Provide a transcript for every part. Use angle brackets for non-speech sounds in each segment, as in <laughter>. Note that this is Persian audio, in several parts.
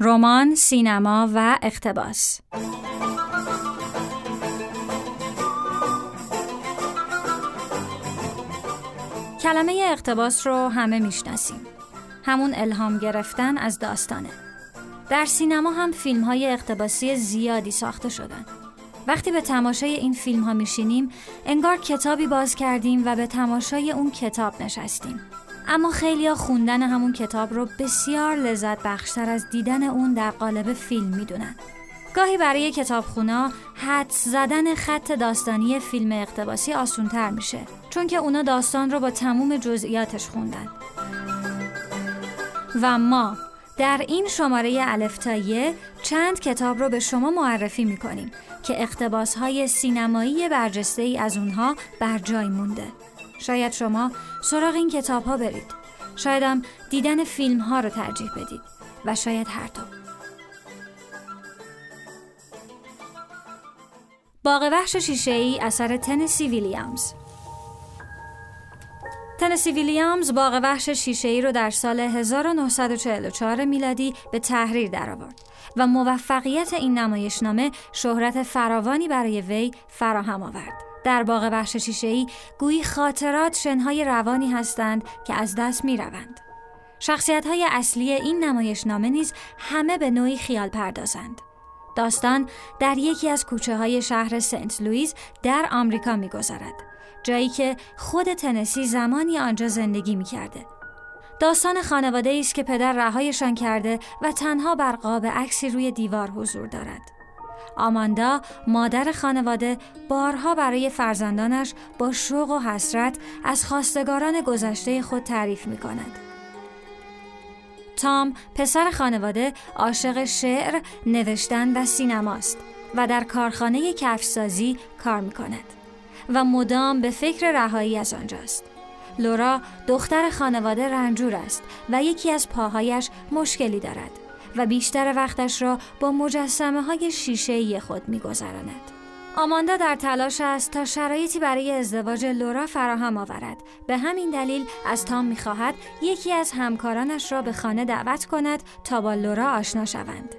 رمان، سینما و اقتباس کلمه اقتباس رو همه می‌شناسیم. همون الهام گرفتن از داستانه. در سینما هم فیلم های اقتباسی زیادی ساخته شدن. وقتی به تماشای این فیلم ها میشینیم انگار کتابی باز کردیم و به تماشای اون کتاب نشستیم. اما خیلی خوندن همون کتاب رو بسیار لذت بخشتر از دیدن اون در قالب فیلم می‌دونن. گاهی برای کتابخونا حد زدن خط داستانی فیلم اقتباسی آسونتر میشه چون که اونا داستان رو با تموم جزئیاتش خوندن و ما در این شماره الفتاییه چند کتاب رو به شما معرفی می‌کنیم که اقتباس های سینمایی برجسته ای از اونها بر جای مونده شاید شما سراغ این کتاب ها برید. شایدم دیدن فیلم ها رو ترجیح بدید و شاید هر دو. باغ وحش شیشه ای اثر تنسی ویلیامز. تنسی ویلیامز باغ وحش شیشه ای رو در سال 1944 میلادی به تحریر درآورد و موفقیت این نمایشنامه شهرت فراوانی برای وی فراهم آورد. در باغ وحش شیشه ای گویی خاطرات شنهای روانی هستند که از دست می روند. شخصیت های اصلی این نمایشنامه نیز همه به نوعی خیال پردازند. داستان در یکی از کوچه های شهر سنت لوئیس در آمریکا میگذرد جایی که خود تنسی زمانی آنجا زندگی می کرده. داستان خانواده است که پدر رهایشان کرده و تنها بر قاب عکسی روی دیوار حضور دارد. آماندا مادر خانواده بارها برای فرزندانش با شوق و حسرت از خواستگاران گذشته خود تعریف می کند. تام پسر خانواده عاشق شعر، نوشتن و سینماست و در کارخانه کفشسازی کار می کند و مدام به فکر رهایی از آنجاست. لورا دختر خانواده رنجور است و یکی از پاهایش مشکلی دارد و بیشتر وقتش را با مجسمه های شیشه خود می گذراند. آماندا در تلاش است تا شرایطی برای ازدواج لورا فراهم آورد. به همین دلیل از تام می‌خواهد یکی از همکارانش را به خانه دعوت کند تا با لورا آشنا شوند.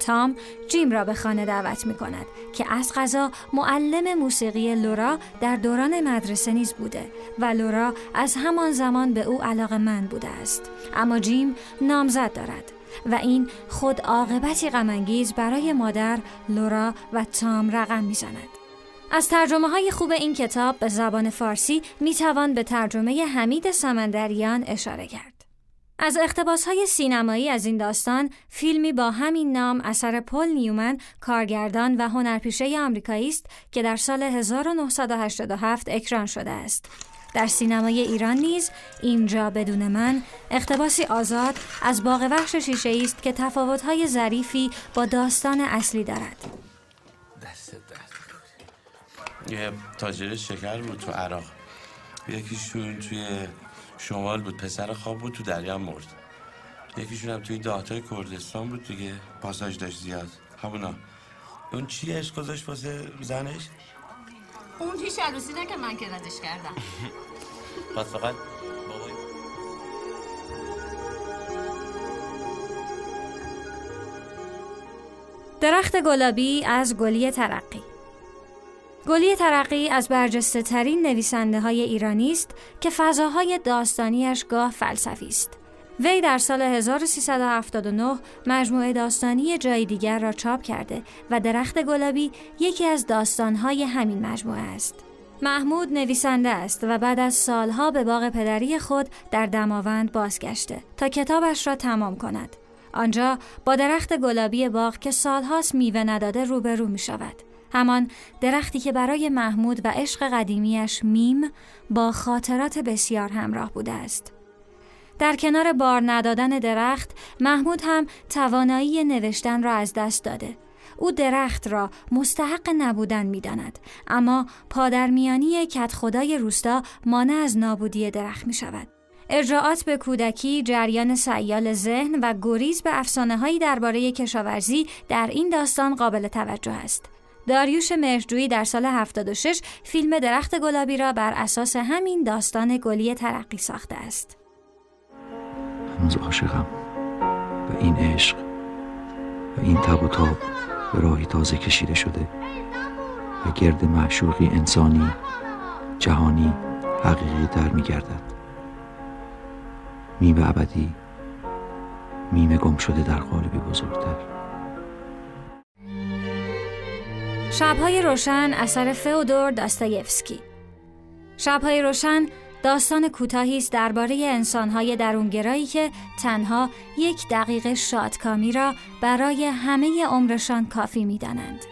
تام جیم را به خانه دعوت می کند که از غذا معلم موسیقی لورا در دوران مدرسه نیز بوده و لورا از همان زمان به او علاقه من بوده است اما جیم نامزد دارد و این خود عاقبتی غمانگیز برای مادر لورا و تام رقم می‌زند. از ترجمه های خوب این کتاب به زبان فارسی می توان به ترجمه حمید سمندریان اشاره کرد. از اختباس های سینمایی از این داستان فیلمی با همین نام اثر پل نیومن کارگردان و هنرپیشه آمریکایی است که در سال 1987 اکران شده است. در سینمای ایران نیز اینجا بدون من اقتباسی آزاد از باغ وحش شیشه است که تفاوت‌های ظریفی با داستان اصلی دارد. دست دست یه تاجر شکر بود تو عراق. یکیشون توی شمال بود پسر خواب بود تو دریا مرد. یکیشون هم توی دهاتای کردستان بود دیگه پاساژ داشت زیاد. همونا. اون چی عشق گذاشت واسه زنش؟ اون هیچ عروسی که من که ردش کردم <laughs> پس فقط درخت گلابی از گلی ترقی گلی ترقی از برجسته ترین نویسنده های ایرانی است که فضاهای داستانیش گاه فلسفی است. وی در سال 1379 مجموعه داستانی جای دیگر را چاپ کرده و درخت گلابی یکی از داستانهای همین مجموعه است. محمود نویسنده است و بعد از سالها به باغ پدری خود در دماوند بازگشته تا کتابش را تمام کند. آنجا با درخت گلابی باغ که سالهاست میوه نداده روبرو می شود. همان درختی که برای محمود و عشق قدیمیش میم با خاطرات بسیار همراه بوده است. در کنار بار ندادن درخت محمود هم توانایی نوشتن را از دست داده او درخت را مستحق نبودن می‌داند اما پادرمیانی کت خدای روستا مانع از نابودی درخت می شود. ارجاعات به کودکی، جریان سیال ذهن و گریز به افسانه هایی درباره کشاورزی در این داستان قابل توجه است. داریوش مهرجویی در سال 76 فیلم درخت گلابی را بر اساس همین داستان گلی ترقی ساخته است. هنوز عاشقم. و این عشق و این تب و تاب به راهی تازه کشیده شده و گرد معشوقی انسانی جهانی حقیقی در می گردد میم ابدی میم گم شده در قالبی بزرگتر. شبهای روشن اثر فئودور داستایفسکی. شبهای روشن داستان کوتاهی است درباره انسانهای درونگرایی که تنها یک دقیقه شادکامی را برای همه عمرشان کافی می‌دانند.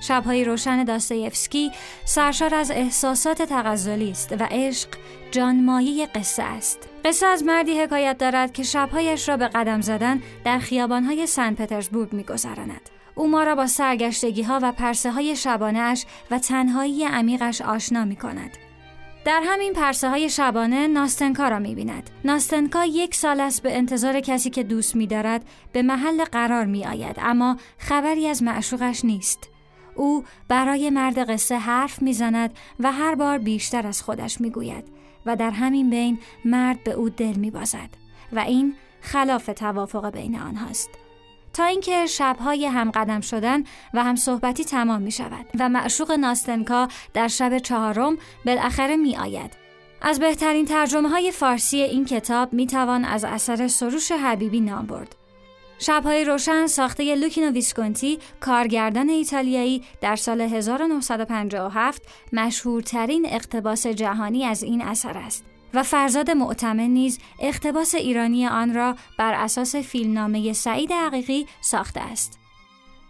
شبهای روشن داستایفسکی سرشار از احساسات تغزلی است و عشق جانمایه قصه است. قصه از مردی حکایت دارد که شبهایش را به قدم زدن در خیابانهای سن پترزبورگ میگذراند. او ما را با سرگشتگی ها و پرسه های شبانه اش و تنهایی عمیقش آشنا می کند. در همین پرسه های شبانه ناستنکا را می بیند. ناستنکا یک سال است به انتظار کسی که دوست می دارد به محل قرار می آید اما خبری از معشوقش نیست. او برای مرد قصه حرف می‌زند و هر بار بیشتر از خودش می گوید و در همین بین مرد به او دل می بازد و این خلاف توافق بین آنهاست. تا اینکه شبهای هم قدم شدن و هم صحبتی تمام می شود و معشوق ناستنکا در شب چهارم بالاخره می آید. از بهترین ترجمه های فارسی این کتاب می توان از اثر سروش حبیبی نام برد. شبهای روشن ساخته لوکینو ویسکونتی کارگردان ایتالیایی در سال 1957 مشهورترین اقتباس جهانی از این اثر است. و فرزاد معتمن نیز اقتباس ایرانی آن را بر اساس فیلمنامه سعید حقیقی ساخته است.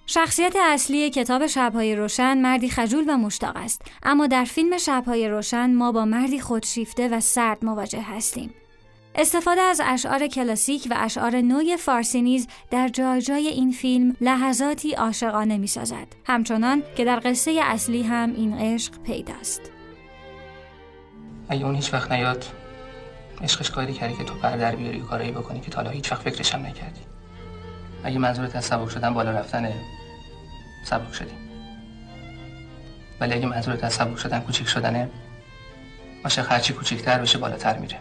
شخصیت اصلی کتاب شبهای روشن مردی خجول و مشتاق است اما در فیلم شبهای روشن ما با مردی خودشیفته و سرد مواجه هستیم. استفاده از اشعار کلاسیک و اشعار نوی فارسی نیز در جای جای این فیلم لحظاتی عاشقانه می سازد همچنان که در قصه اصلی هم این عشق پیداست. اگه اون هیچ وقت نیاد عشقش کاری کردی که تو پر در بیاری کارایی بکنی که حالا هیچ وقت فکرش هم نکردی. اگه منظورت از سبک شدن بالا رفتنه سبک شدی. ولی اگه منظورت از سبک شدن کوچیک شدنه عاشق هرچی کوچیکتر بشه بالاتر میره.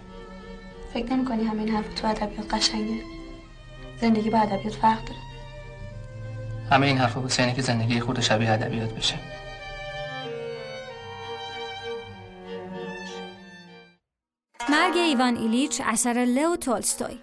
فکر نمی کنی همین حرف تو ادبیات قشنگه؟ زندگی با ادبیات فرق داره. همه این حرفا واسه که زندگی خود شبیه ادبیات بشه. ایوان ایلیچ اثر لو تولستوی.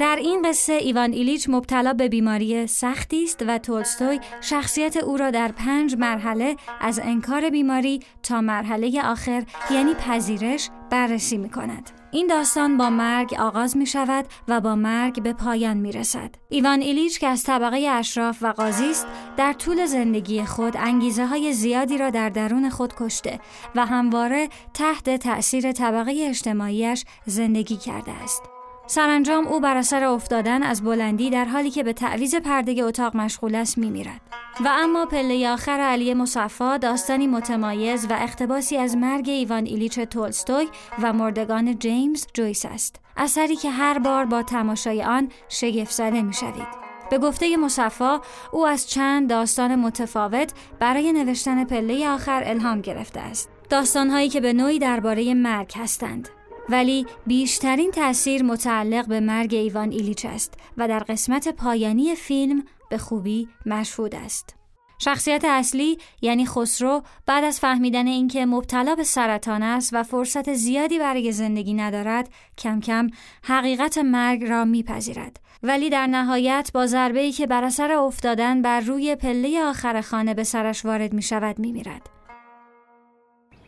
در این قصه ایوان ایلیچ مبتلا به بیماری سختی است و تولستوی شخصیت او را در پنج مرحله از انکار بیماری تا مرحله آخر یعنی پذیرش بررسی می کند. این داستان با مرگ آغاز می شود و با مرگ به پایان می رسد. ایوان ایلیچ که از طبقه اشراف و قاضی است در طول زندگی خود انگیزه های زیادی را در درون خود کشته و همواره تحت تأثیر طبقه اجتماعیش زندگی کرده است. سرانجام او بر اثر افتادن از بلندی در حالی که به تعویز پرده اتاق مشغول است میمیرد. و اما پله آخر علی مصفا داستانی متمایز و اقتباسی از مرگ ایوان ایلیچ تولستوی و مردگان جیمز جویس است. اثری که هر بار با تماشای آن شگفت زده می‌شوید. به گفته مصفا او از چند داستان متفاوت برای نوشتن پله آخر الهام گرفته است. داستانهایی که به نوعی درباره مرگ هستند. ولی بیشترین تاثیر متعلق به مرگ ایوان ایلیچ است و در قسمت پایانی فیلم به خوبی مشهود است. شخصیت اصلی یعنی خسرو بعد از فهمیدن اینکه مبتلا به سرطان است و فرصت زیادی برای زندگی ندارد کم کم حقیقت مرگ را میپذیرد ولی در نهایت با ضربه ای که بر اثر افتادن بر روی پله آخر خانه به سرش وارد می شود می میرد.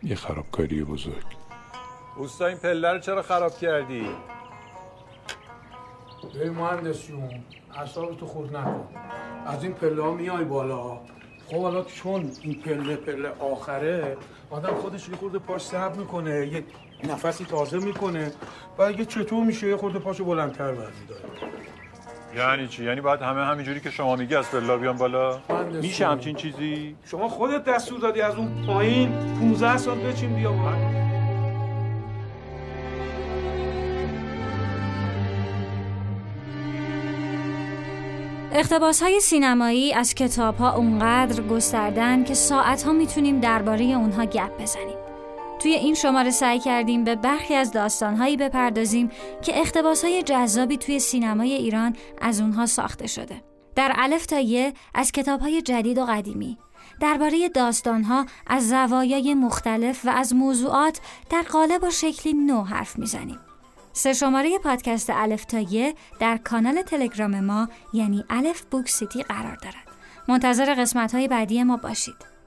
یه خرابکاری بزرگ اوستا این پله رو چرا خراب کردی؟ به مهندس جون اصاب تو خورد نکن از این پله ها میای بالا خب حالا چون این پله پله آخره آدم خودش یه خورده پاش سب می‌کنه یه نفسی تازه می‌کنه و اگه چطور میشه یه خورده پاشو بلندتر برمیداره یعنی چی؟ یعنی باید همه همینجوری که شما میگی از پله بیان بالا؟ میشه همچین چیزی؟ شما خودت دستور دادی از اون پایین 15 سال بچین بیا بالا اقتباس های سینمایی از کتاب ها اونقدر گستردن که ساعت ها می‌تونیم درباره اونها گپ بزنیم. توی این شماره سعی کردیم به برخی از داستانهایی بپردازیم که اقتباس های جذابی توی سینمای ایران از اونها ساخته شده. در الف تا یه از کتاب های جدید و قدیمی درباره داستانها از زوایای مختلف و از موضوعات در قالب و شکلی نو حرف می‌زنیم. سه شماره پادکست الف تا یه در کانال تلگرام ما یعنی الف بوک سیتی قرار دارد. منتظر قسمت های بعدی ما باشید.